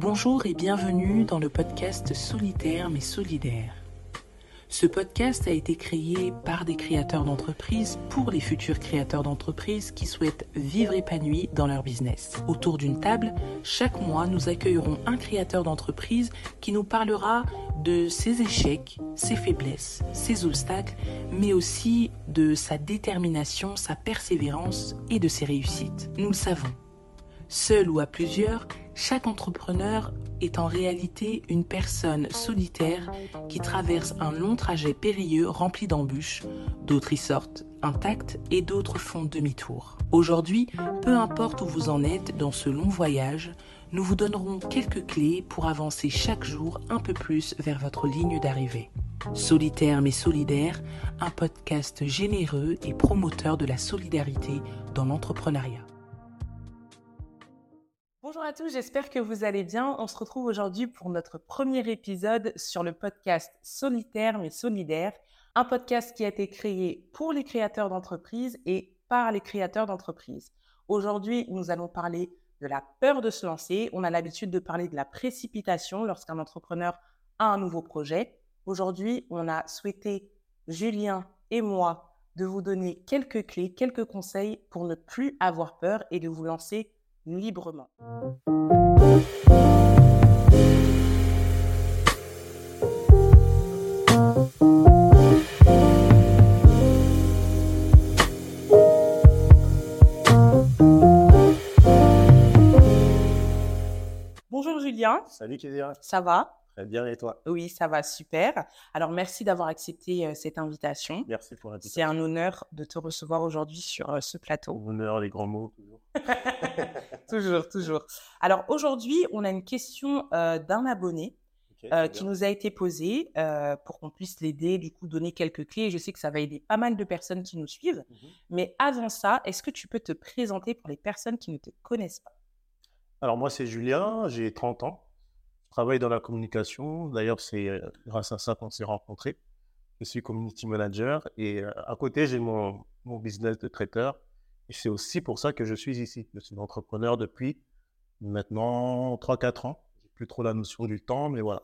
Bonjour et bienvenue dans le podcast Solitaire mais solidaire. Ce podcast a été créé par des créateurs d'entreprises pour les futurs créateurs d'entreprises qui souhaitent vivre épanouis dans leur business. Autour d'une table, chaque mois, nous accueillerons un créateur d'entreprise qui nous parlera de ses échecs, ses faiblesses, ses obstacles, mais aussi de sa détermination, sa persévérance et de ses réussites. Nous le savons. Seul ou à plusieurs, chaque entrepreneur est en réalité une personne solitaire qui traverse un long trajet périlleux rempli d'embûches. D'autres y sortent intacts et d'autres font demi-tour. Aujourd'hui, peu importe où vous en êtes dans ce long voyage, nous vous donnerons quelques clés pour avancer chaque jour un peu plus vers votre ligne d'arrivée. Solitaire mais solidaire, un podcast généreux et promoteur de la solidarité dans l'entrepreneuriat. Bonjour à tous, j'espère que vous allez bien. On se retrouve aujourd'hui pour notre premier épisode sur le podcast Solitaire mais solidaire, un podcast qui a été créé pour les créateurs d'entreprises et par les créateurs d'entreprises. Aujourd'hui, nous allons parler de la peur de se lancer. On a l'habitude de parler de la précipitation lorsqu'un entrepreneur a un nouveau projet. Aujourd'hui, on a souhaité, Julien et moi, de vous donner quelques clés, quelques conseils pour ne plus avoir peur et de vous lancer librement. Bonjour Julien. Salut Kézia. Ça va? Très bien et toi? Oui, ça va super. Alors merci d'avoir accepté euh, cette invitation. Merci pour l'invitation. C'est un honneur de te recevoir aujourd'hui sur euh, ce plateau. Honneur, les grands mots, toujours. toujours. Alors aujourd'hui, on a une question euh, d'un abonné euh, qui nous a été posée euh, pour qu'on puisse l'aider, du coup donner quelques clés. Et Je sais que ça va aider pas mal de personnes qui nous suivent. Mhm. Mais avant ça, est-ce que tu peux te présenter pour les personnes qui ne te connaissent pas? Alors moi c'est Julien, j'ai 30 ans. Je travaille dans la communication. D'ailleurs c'est grâce à ça qu'on s'est rencontrés. Je suis community manager et à côté j'ai mon, mon business de traiteur. Et c'est aussi pour ça que je suis ici. Je suis entrepreneur depuis maintenant 3-4 ans. J'ai plus trop la notion du temps, mais voilà.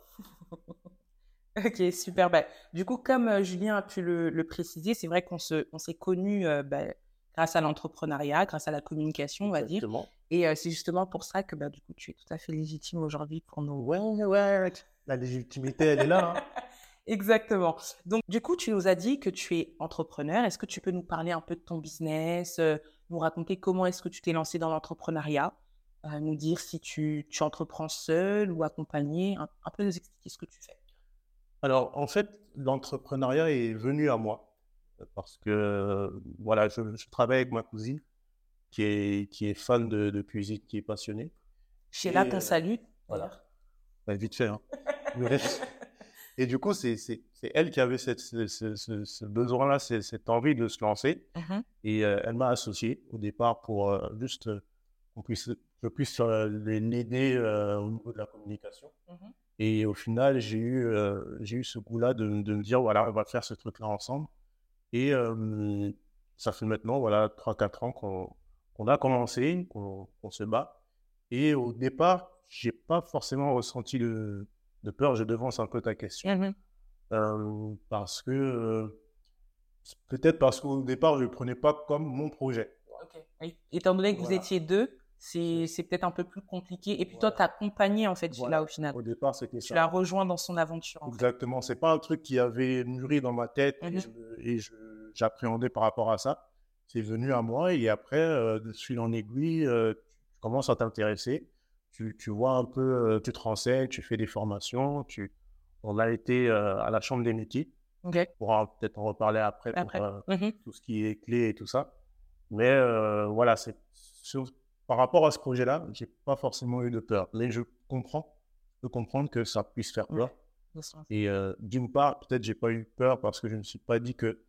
Ok, super. Bah, du coup, comme euh, Julien a pu le, le préciser, c'est vrai qu'on se, on s'est connus euh, bah, grâce à l'entrepreneuriat, grâce à la communication, on va dire. Et euh, c'est justement pour ça que bah, du coup, tu es tout à fait légitime aujourd'hui pour nous. Ouais, ouais, la légitimité elle est là. hein. Exactement. Donc, du coup, tu nous as dit que tu es entrepreneur. Est-ce que tu peux nous parler un peu de ton business, nous raconter comment est-ce que tu t'es lancé dans l'entrepreneuriat, euh, nous dire si tu, tu entreprends seul ou accompagné, un, un peu nous expliquer ce que tu fais. Alors, en fait, l'entrepreneuriat est venu à moi euh, parce que euh, voilà, je, je travaille avec ma cousine qui est, qui est fan de, de cuisine, qui est passionnée. Sheila, qu'on salue. voilà. Bah, vite fait. Hein. Et du coup, c'est elle qui avait cette, ce, ce- ce- ce besoin-là, cette envie de se lancer. Mhm. Et euh, elle m'a associé au départ pour euh, juste euh, qu'on puisse, je puisse l'aider au niveau de la communication. Mhm. Et au final, j'ai eu, j'ai eu ce goût-là de, de me dire, voilà, on va faire ce truc-là ensemble. Et ça fait maintenant, voilà, 3-4 ans qu'on qu'on a commencé, qu'on se bat. Et au départ, j'ai pas forcément ressenti de, de peur. Je devance un peu ta question. Euh, parce que, euh, peut-être parce qu'au départ, je ne le prenais pas comme mon projet. Ok. Oui. Étant donné que vous étiez deux, c'est peut-être un peu plus compliqué. Et puis toi, tu as accompagné en fait Voilà. au final. Au départ, c'était Tu ça. l'as rejoint dans son aventure. en. Exactement. C'est pas un truc qui avait mûri dans ma tête Mhm. et je- j'appréhendais par rapport à ça. C'est venu à moi et après, euh, de fil en aiguille, euh, tu commences à t'intéresser. Tu, tu vois un peu, euh, tu te renseignes, tu fais des formations. Tu... On a été euh, à la Chambre des métiers. Ok. On pourra peut-être en reparler après pour euh, Mhm. tout ce qui est clé et tout ça. Mais euh, voilà, c'est par rapport à ce projet-là, j'ai pas forcément eu de peur. Mais je comprends, je peux comprendre que ça puisse faire peur. Et euh, d'une part, peut-être j'ai pas eu peur parce que je ne me suis pas dit que,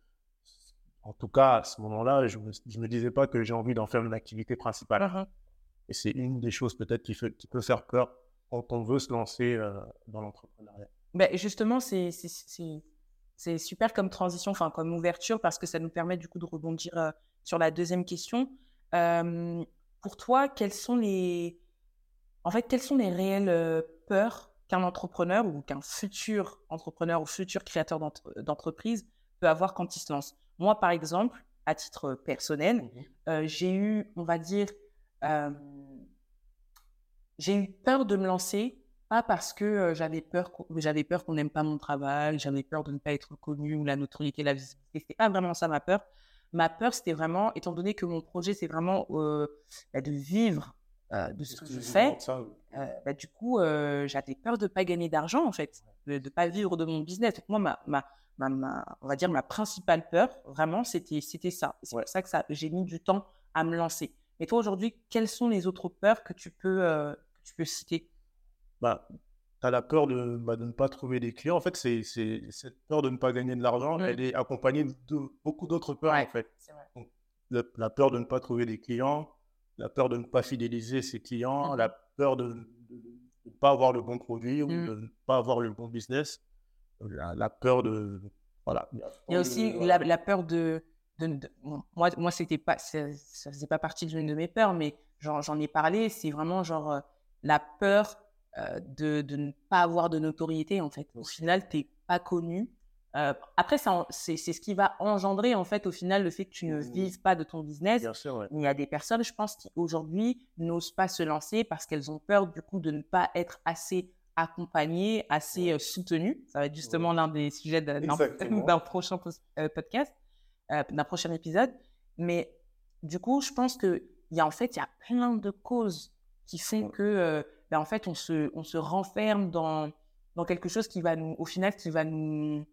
en tout cas à ce moment-là, je je me disais pas que j'ai envie d'en faire une activité principale. Mhm. Et c'est une des choses peut-être qui, qui peut faire peur quand on veut se lancer dans l'entrepreneuriat. Ben, justement, c'est c'est- super comme transition, enfin comme ouverture, parce que ça nous permet du coup de rebondir euh, sur la deuxième question. Euh, pour toi, quels sont les, en fait, quelles sont les réelles euh, peurs qu'un entrepreneur ou qu'un futur entrepreneur ou futur créateur d'entreprise peut avoir quand il se lance? Moi, par exemple, à titre personnel, mmh euh, j'ai eu, on va dire, j'ai eu peur de me lancer, pas parce que j'avais peur, j'avais peur qu'on n'aime pas mon travail, j'avais peur de ne pas être connu ou la notoriété, la visibilité. C'était pas vraiment ça ma peur. Ma peur, c'était vraiment, étant donné que mon projet, c'est vraiment bah, de vivre de ce que je fais. bah, du coup, j'avais peur de ne pas gagner d'argent, en fait, de ne pas vivre de mon business. moi, ma, ma, ma, on va dire ma principale peur, vraiment, c'était, c'était ça. C'est pour ça que ça, j'ai mis du temps à me lancer. Mais toi, aujourd'hui, quelles sont les autres peurs que tu peux, que tu peux citer? Bah, Tu as la peur de, bah, de, ne pas trouver des clients. En fait, c'est, c'est cette peur de ne pas gagner de l'argent, elle est accompagnée de beaucoup d'autres peurs, en fait. la, peur de ne pas trouver des clients, la peur de ne pas fidéliser ses clients, la peur de ne pas avoir le bon produit ou mmh. de ne pas avoir le bon business la, peur de. Voilà. Il y a, aussi la, peur de. de, moi, moi c'était pas, ça ne faisait pas partie d'une de mes peurs, mais j'en ai parlé. C'est vraiment genre euh, la peur euh, de, de, ne pas avoir de notoriété, en fait. Au final, tu n'es pas connu. Euh, après, c'est ce qui va engendrer, en fait, au final, le fait que tu ne mmh. vives pas de ton business. Bien sûr, Il y a des personnes, je pense, qui aujourd'hui n'osent pas se lancer parce qu'elles ont peur, du coup, de ne pas être assez accompagné, assez soutenu. Ça va être justement l'un des sujets d'un prochain podcast, d'un prochain épisode. Mais du coup, je pense qu'il y a en fait, il y a plein de causes qui font que, ben, en fait, on se, on se renferme dans, dans quelque chose qui va nous, au final, qui va nous,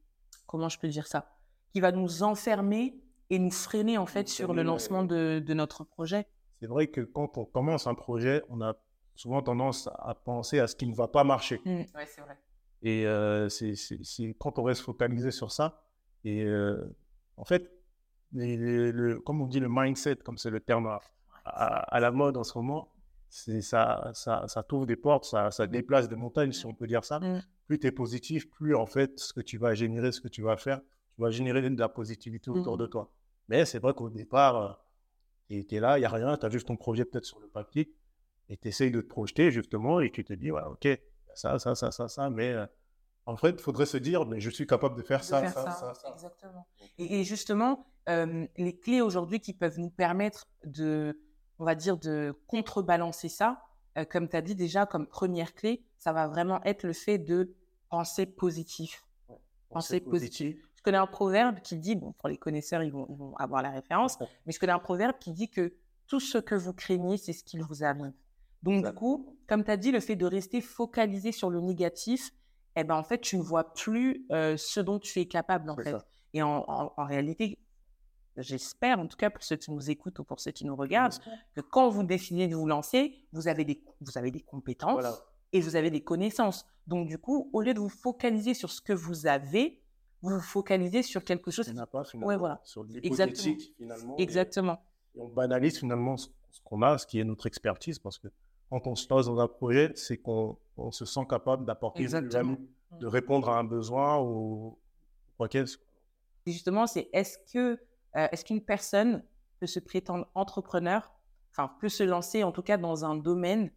comment je peux dire ça, qui va nous enfermer et nous freiner en fait sur le lancement de, de notre projet. C'est vrai que quand on commence un projet, on a souvent tendance à penser à ce qui ne va pas marcher. Mmh, c'est vrai. Et euh, c'est quand on reste focalisé sur ça. Et euh, en fait, le, comme on dit, le mindset, comme c'est le terme à, la mode en ce moment, ça, ça, ça t'ouvre des portes, ça, ça, déplace des montagnes, si on peut dire ça. Mmh. Plus tu es positif, plus en fait, ce que tu vas générer, ce que tu vas faire, tu vas générer de la positivité autour de mmh. toi. Mais c'est vrai qu'au départ, euh, tu es là, il n'y a rien, tu as juste ton projet peut-être sur le papier et tu essayes de te projeter justement et tu te dis, ouais, ok, ça, ça, ça, ça, ça, mais euh, en fait, il faudrait se dire, mais je suis capable de faire, ça, ça, ça, ça, Exactement. Et, justement, euh, les clés aujourd'hui qui peuvent nous permettre de, on va dire, de contrebalancer ça, euh, comme tu as dit déjà, comme première clé, ça va vraiment être le fait de penser positif. penser positif. Je connais un proverbe qui dit, bon, pour les connaisseurs, ils vont, ils vont avoir la référence, mais je connais un proverbe qui dit que tout ce que vous craignez, c'est ce qu'il vous arrive. Donc, du coup, comme tu as dit, le fait de rester focalisé sur le négatif, eh ben, en fait, tu ne vois plus euh, ce dont tu es capable, en fait. Et en, réalité, j'espère, en tout cas pour ceux qui nous écoutent ou pour ceux qui nous regardent, que quand vous décidez de vous lancer, vous avez des, vous avez des compétences et vous avez des connaissances. Donc, du coup, au lieu de vous focaliser sur ce que vous avez, vous vous focalisez sur quelque chose. pas, ouais, voilà. Sur Exactement. finalement. Exactement. Et, on banalise finalement ce qu'on a, ce qui est notre expertise, parce que quand on se lance dans un projet, c'est qu'on se sent capable d'apporter mmh. de répondre à un besoin ou quoi qu'est-ce. Justement, c'est est-ce que euh, est-ce qu'une personne peut se prétendre entrepreneur, enfin peut se lancer en tout cas dans un domaine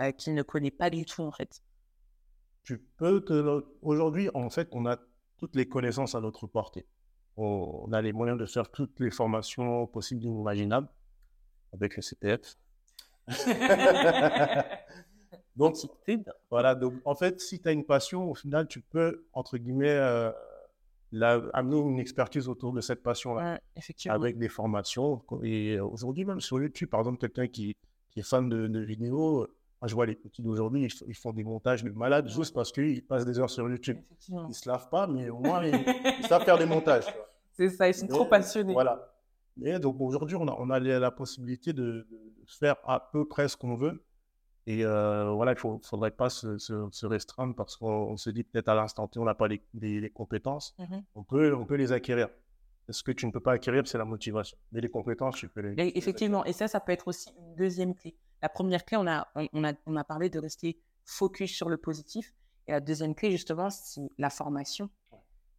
euh, qu'il ne connaît pas du tout en fait? Tu peux aujourd'hui en fait on a toutes les connaissances à notre portée. On, a les moyens de faire toutes les formations possibles et imaginables avec le CPF. donc, voilà, donc en fait, si tu as une passion, au final, tu peux, entre guillemets, euh, amener une expertise autour de cette passion-là. avec des formations. Et aujourd'hui, même sur YouTube, par exemple, quelqu'un qui, qui, est fan de, vidéos, moi, je vois les petits d'aujourd'hui, ils, font des montages de malades juste parce qu'ils passent des heures sur YouTube. Ils ne se lavent pas, mais au moins, ils, savent faire des montages. C'est ça, ils sont trop passionnés. Voilà. Et donc aujourd'hui, on a, on a la possibilité de, faire à peu près ce qu'on veut. Et euh, voilà, il ne faudrait pas se, se, restreindre parce qu'on se dit peut-être à l'instant T, on n'a pas les, les, compétences. Mmh on, peut, on peut les acquérir. Ce que tu ne peux pas acquérir, c'est la motivation. Mais les compétences, tu peux les. effectivement, et ça, ça peut être aussi une deuxième clé. La première clé, on a, on, a, on a parlé de rester focus sur le positif. Et la deuxième clé, justement, c'est la formation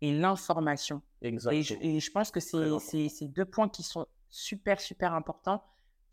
et l'information. Exactement. Et je, pense que c'est ces deux points qui sont super, super importants.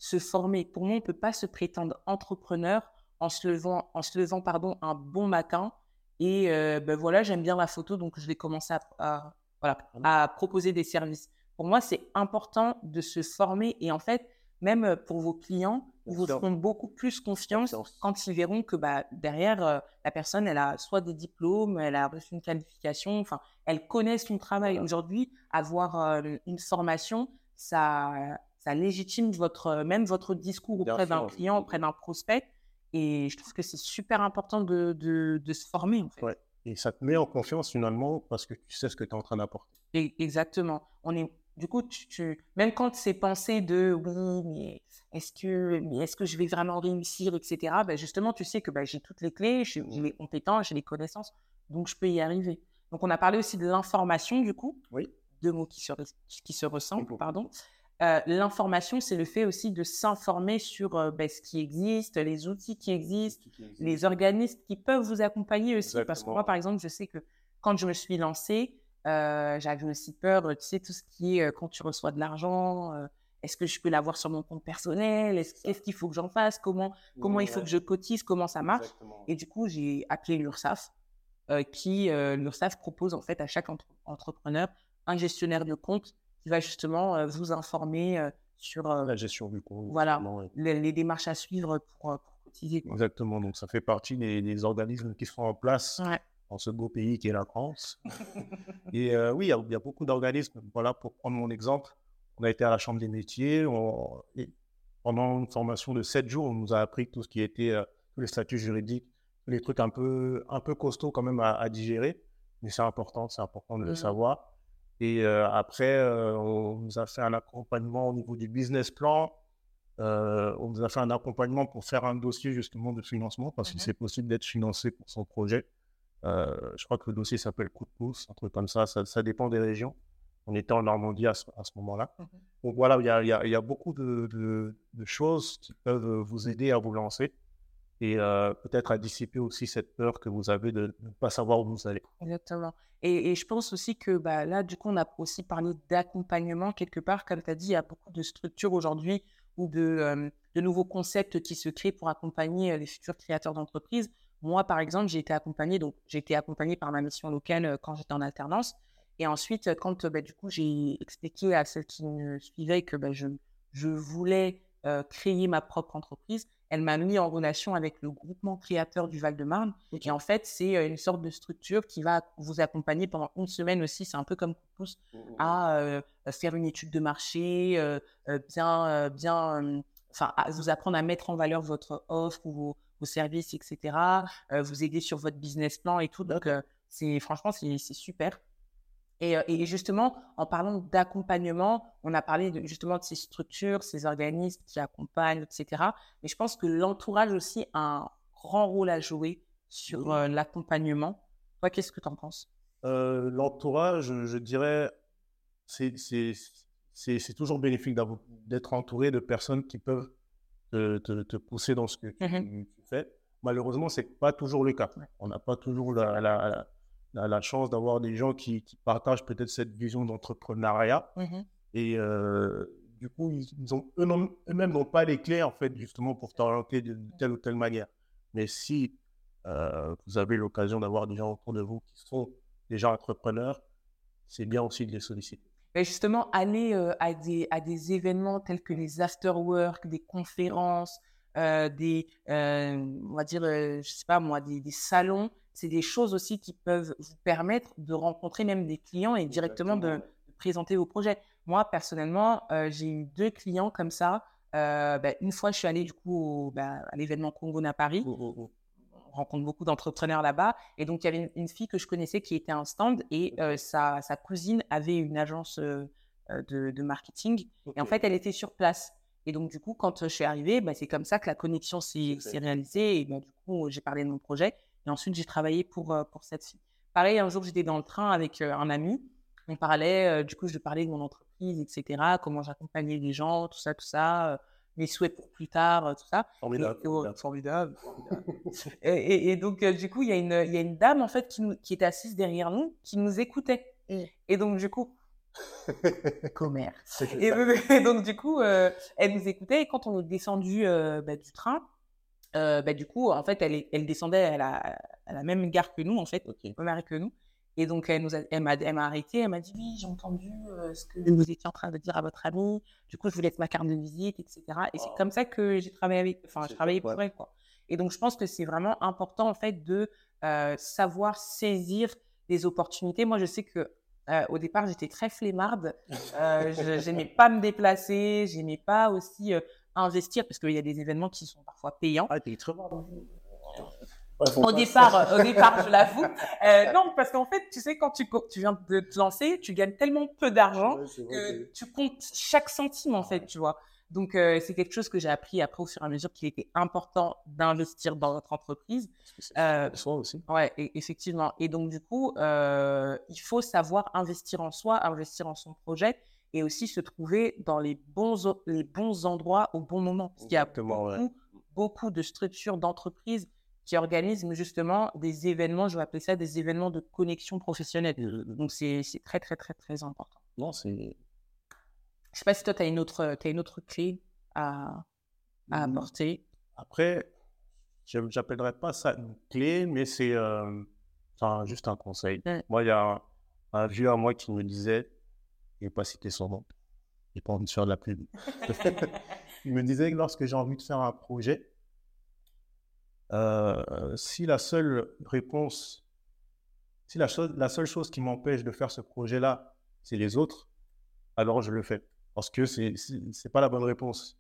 Se former. Pour moi, on ne peut pas se prétendre entrepreneur en se levant, en se levant pardon, un bon matin. Et ben voilà, j'aime bien la photo, donc je vais commencer à, voilà, à proposer des services. Pour moi, c'est important de se former et en fait, même pour vos clients, ils vous feront beaucoup plus confiance quand ils verront que bah, derrière, la personne, elle a soit des diplômes, elle a reçu une qualification, enfin, elle connaît son travail. Aujourd'hui, avoir une formation, ça, ça légitime votre, même votre discours auprès d'un client, auprès d'un prospect. Et je trouve que c'est super important de, de, se former. En fait. Et ça te met en confiance finalement parce que tu sais ce que tu es en train d'apporter. Exactement. On est, du coup, tu, même quand ces pensées de oui, mais est-ce que, est que je vais vraiment réussir, etc., ben justement, tu sais que ben, j'ai toutes les clés, j'ai les compétences, j'ai les connaissances, donc je peux y arriver. Donc, on a parlé aussi de l'information, du coup. Oui. Deux mots qui se, qui se ressemblent, pardon. Euh, l'information, c'est le fait aussi de s'informer sur euh, ben, ce qui existe, les outils qui existent, les organismes qui peuvent vous accompagner aussi. Parce que moi, par exemple, je sais que quand je me suis lancée, euh, j'avais aussi peur, tu sais, tout ce qui est quand tu reçois de l'argent, est-ce que je peux l'avoir sur mon compte personnel? Qu'est-ce qu'il faut que j'en fasse? Comment, comment il faut que je cotise? Comment ça marche? Et du coup, j'ai appelé l'URSSAF, qui, l'URSSAF propose en fait à chaque entrepreneur un gestionnaire de compte qui va justement vous informer sur la gestion du compte. Voilà, les, démarches à suivre pour, cotiser. Exactement, donc ça fait partie des, organismes qui sont en place dans ce beau pays qui est la France. et oui, il y, a beaucoup d'organismes. Voilà, pour prendre mon exemple, on a été à la Chambre des métiers. pendant une formation de 7 jours, on nous a appris tout ce qui était tous les statuts juridiques, les trucs un peu, un peu costauds quand même à, digérer. Mais c'est important, c'est important de le mmh savoir. Et après, on nous a fait un accompagnement au niveau du business plan. on nous a fait un accompagnement pour faire un dossier justement de financement parce que mmh c'est possible d'être financé pour son projet. je crois que le dossier s'appelle coup de pouce, un truc comme ça. Ça, dépend des régions. On était en Normandie à ce, moment-là. Mmh Donc voilà, il y a, beaucoup de, choses qui peuvent vous aider à vous lancer et peut-être à dissiper aussi cette peur que vous avez de ne pas savoir où vous allez. Exactement. Et, je pense aussi que bah, là, du coup, on a aussi parlé d'accompagnement quelque part. Comme tu as dit, il y a beaucoup de structures aujourd'hui ou de, de, nouveaux concepts qui se créent pour accompagner les futurs créateurs d'entreprises. Moi, par exemple, j'ai été accompagné, donc j'ai été accompagné par ma mission locale quand j'étais en alternance. Et ensuite, quand bah, du coup, j'ai expliqué à celles qui me suivaient que bah, je voulais créer ma propre entreprise, elle m'a mis en relation avec le groupement créateur du Val-de-Marne. Et en fait, c'est une sorte de structure qui va vous accompagner pendant une semaine aussi. C'est un peu comme pousse mmh, mmh, mmh. à faire une étude de marché, bien, bien, enfin, vous apprendre à mettre en valeur votre offre ou vos, vos services, etc. vous aider sur votre business plan et tout. Donc, c'est franchement, c'est super. Et, justement, en parlant d'accompagnement, on a parlé de, justement de ces structures, ces organismes qui accompagnent, etc. Mais je pense que l'entourage aussi a un grand rôle à jouer sur l'accompagnement. Toi, qu'est-ce que tu en penses L'entourage, je dirais, c'est toujours bénéfique d'être entouré de personnes qui peuvent te, te, pousser dans ce que tu, mmh fais. Malheureusement, ce n'est pas toujours le cas. On n'a pas toujours la chance d'avoir des gens qui, partagent peut-être cette vision d'entrepreneuriat. Mmh Et euh, du coup, ils, ont eux-mêmes n'ont pas les clés, en fait, justement, pour t'orienter de, telle ou telle manière. Mais si euh, vous avez l'occasion d'avoir des gens autour de vous qui sont déjà entrepreneurs, c'est bien aussi de les solliciter. Mais justement, aller euh, à, des, à des événements tels que les after-work, des conférences, des, on va dire, je sais pas moi, des, des salons, c'est des choses aussi qui peuvent vous permettre de rencontrer même des clients et directement de, présenter vos projets. Moi, personnellement, euh, j'ai eu deux clients comme ça. Euh, bah, une fois, je suis allée du coup bah, à l'événement Congo à Paris. Oh, oh, oh. On rencontre beaucoup d'entrepreneurs là-bas. Et donc, il y avait une, fille que je connaissais qui était un stand et euh, sa, cousine avait une agence de, marketing. Et en fait, elle était sur place. Et donc, du coup, quand je suis arrivée, bah, c'est comme ça que la connexion s'est réalisée. Et du coup, j'ai parlé de mon projet. Et ensuite, j'ai travaillé pour, euh, pour cette fille. Pareil, un jour, j'étais dans le train avec euh, un ami. On parlait, euh, du coup, je parlais de mon entreprise, etc., comment j'accompagnais les gens, tout ça, tout ça, mes souhaits pour plus tard, tout ça. Formidable. Et, formidable. et, donc, du coup, il y, a une, y a une dame, en fait, qui, qui était assise derrière nous, qui nous écoutait. Mmh. Et donc, du coup, commerce. Et, donc, du coup, elle nous écoutait. Et quand on est descendu bah, du train, euh, bah, du coup, en fait, elle, descendait à la, à la même gare que nous, en fait, Ok. même arrêt que nous. Et donc, elle nous a- elle m'a elle m'a arrêté, elle m'a dit Oui, j'ai entendu euh, ce que vous étiez en train de dire à votre ami. Du coup, je vous laisse ma carte de visite, etc. Et c'est Wow. comme ça que j'ai travaillé avec, enfin, j'ai travaillé pour elle, quoi. Et donc, je pense que c'est vraiment important, en fait, de euh, savoir saisir des opportunités. Moi, je sais que euh, au départ, j'étais très flemmarde. Euh, je n'aimais pas me déplacer, j'aimais pas aussi investir parce qu'il y a des événements qui sont parfois payants. Ah, t'es très bon. Au départ, euh, au départ, je l'avoue. Euh, non, parce qu'en fait, tu sais, quand tu, tu viens de te lancer, tu gagnes tellement peu d'argent que tu comptes chaque centime, en fait, tu vois. Donc, euh, c'est quelque chose que j'ai appris après au fur et à mesure qu'il était important d'investir dans notre entreprise. Euh, Soi aussi. Ouais, e- effectivement. Et donc, du coup, euh, il faut savoir investir en soi, investir en son projet et aussi se trouver dans les bons, les bons endroits au bon moment. Parce qu'il y a ouais. beaucoup, beaucoup de structures, d'entreprises qui organisent justement des événements, je vais appeler ça des événements de connexion professionnelle. Donc, c'est c'est très, très, très, très important. Non, c'est. Je sais pas si toi, tu as, une autre- une autre clé à, à apporter. Après, je n'appellerais pas ça une clé, mais c'est euh, enfin, juste un conseil. Moi, il y a un, un vieux à moi qui me disait, je vais pas citer son nom, j'ai pas envie de faire de la pub. il me disait que lorsque j'ai envie de faire un projet, euh, si la seule réponse, si la, chose, la seule chose qui m'empêche de faire ce projet-là, c'est les autres, alors je le fais. Parce que c'est n'est pas la bonne réponse.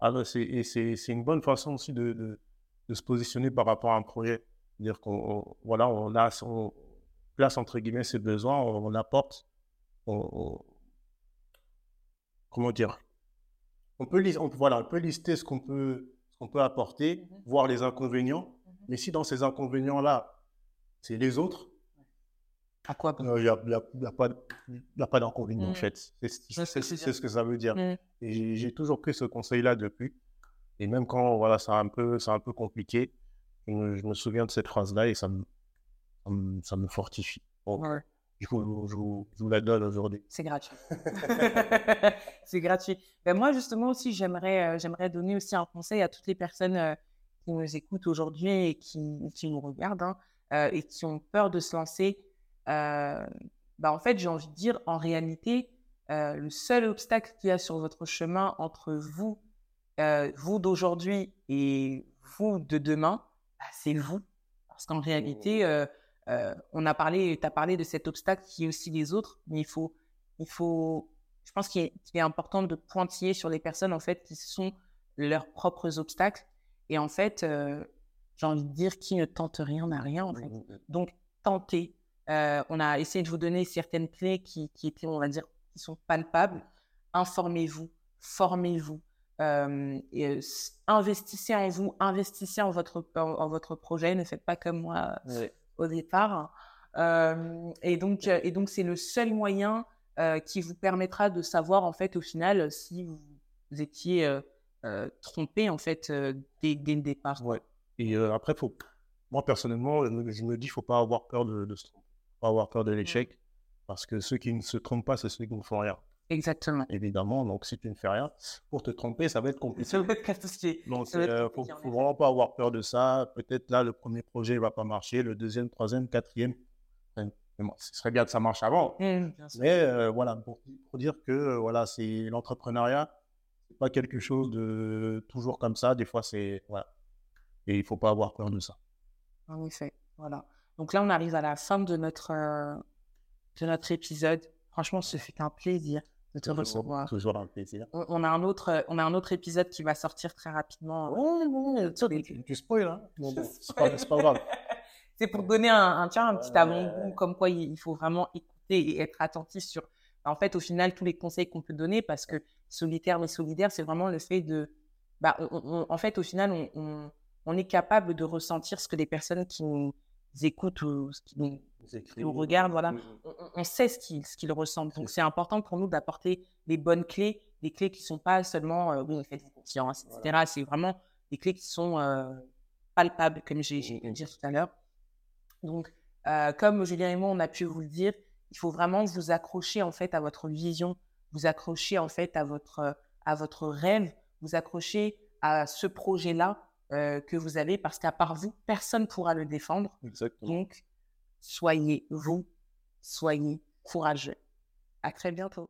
Alors, c'est, et c'est, c'est une bonne façon aussi de, de, de se positionner par rapport à un projet. C'est-à-dire qu'on on- voilà, on, a, on place entre guillemets ses besoins, on, on apporte, on, comment dire, on peut, on, voilà, on peut lister ce qu'on peut, ce qu'on peut apporter, Mhm. voir les inconvénients, mais si dans ces inconvénients-là, c'est les autres, À quoi il n'y a, y a- pas, d'inconvénient en Mhm. fait. C'est, ce que ça veut dire. Et j'ai toujours pris ce conseil-là depuis. Et même quand voilà, c'est un peu, c'est un peu compliqué, je me, je me souviens de cette phrase-là et ça me, ça me, ça me fortifie. Ouais. Je, vous, je, vous, je vous la donne aujourd'hui. C'est gratuit. c'est gratuit. Ben moi, justement, aussi, j'aimerais, euh, j'aimerais donner aussi un conseil à toutes les personnes euh, qui nous écoutent aujourd'hui et qui, qui nous regardent hein, euh, et qui ont peur de se lancer. Euh, ben, en fait, j'ai envie de dire, en réalité, euh, le seul obstacle qu'il y a sur votre chemin entre vous, euh, vous d'aujourd'hui et vous de demain, ben, c'est vous. Parce qu'en réalité, euh, on a parlé, tu as parlé de cet obstacle qui est aussi les autres, mais il faut, il faut, je pense qu'il est, important de pointiller sur les personnes en fait qui sont leurs propres obstacles. Et en fait, euh, j'ai envie de dire qui ne tente rien n'a rien en fait. Donc tentez. Euh, on a essayé de vous donner certaines clés qui, qui étaient, on va dire, qui sont palpables. Informez-vous, formez-vous, euh, et, investissez en vous, investissez en votre, en, en votre projet. Ne faites pas comme moi au départ. Euh, et donc, euh, et donc c'est le seul moyen euh, qui vous permettra de savoir en fait au final si vous étiez euh, trompé en fait dès, dès le départ. Ouais. Et après, faut... moi personnellement, je me dis faut pas avoir peur de, de se tromper, pas avoir peur de l'échec, parce que ceux qui ne se trompent pas, c'est ceux qui ne font rien, Exactement. évidemment. Donc si tu ne fais rien, pour te tromper, ça va être compliqué. Ça va être. Donc, Ça va être il compliqué, en faut vraiment pas avoir peur de ça. Peut-être là, le premier projet ne va pas marcher, le deuxième, troisième, quatrième. Enfin, mais bon, ce serait bien que ça marche avant. Mmh, sûr. Mais euh, voilà, pour, pour dire que euh, voilà, c'est l'entrepreneuriat, c'est pas quelque chose de toujours comme ça. Des fois, c'est voilà. Et il faut pas avoir peur de ça. En effet, voilà. Donc là, on arrive à la fin de notre, euh, de notre épisode. Franchement, ce fut un plaisir de te Toujours- recevoir. Toujours un plaisir. On, on a un autre, euh, on a un autre épisode qui va sortir très rapidement. tu, tu spoil, hein Bon, bon, c'est pas, grave. C'est pour donner un, un, tiens, un petit avant-goût, comme quoi il il faut vraiment écouter et être attentif sur, en fait, au final, tous les conseils qu'on peut donner, parce que solitaire mais solidaire, c'est vraiment le fait de, bah, on- on- en fait, au final, on, on, on est capable de ressentir ce que les personnes qui nous écoutent ou ce qui nous, qui nous regardent, voilà, Mm, on, on- sait ce qu'ils qu'ils ressentent. Donc, c'est important pour nous d'apporter les bonnes clés, des clés qui sont pas seulement, euh, oui, faites-vous confiance, etc. C'est vraiment des clés qui sont euh, palpables, comme j'ai le dire tout à l'heure. Donc, euh, comme Julien et moi, on a pu vous le dire, il faut vraiment vous accrocher en fait à votre vision, vous accrocher en fait à votre, à votre rêve, vous accrocher à ce projet-là euh, que vous avez parce qu'à part vous, personne ne pourra le défendre. Exactement. Donc, soyez vous, soyez courageux. À très bientôt.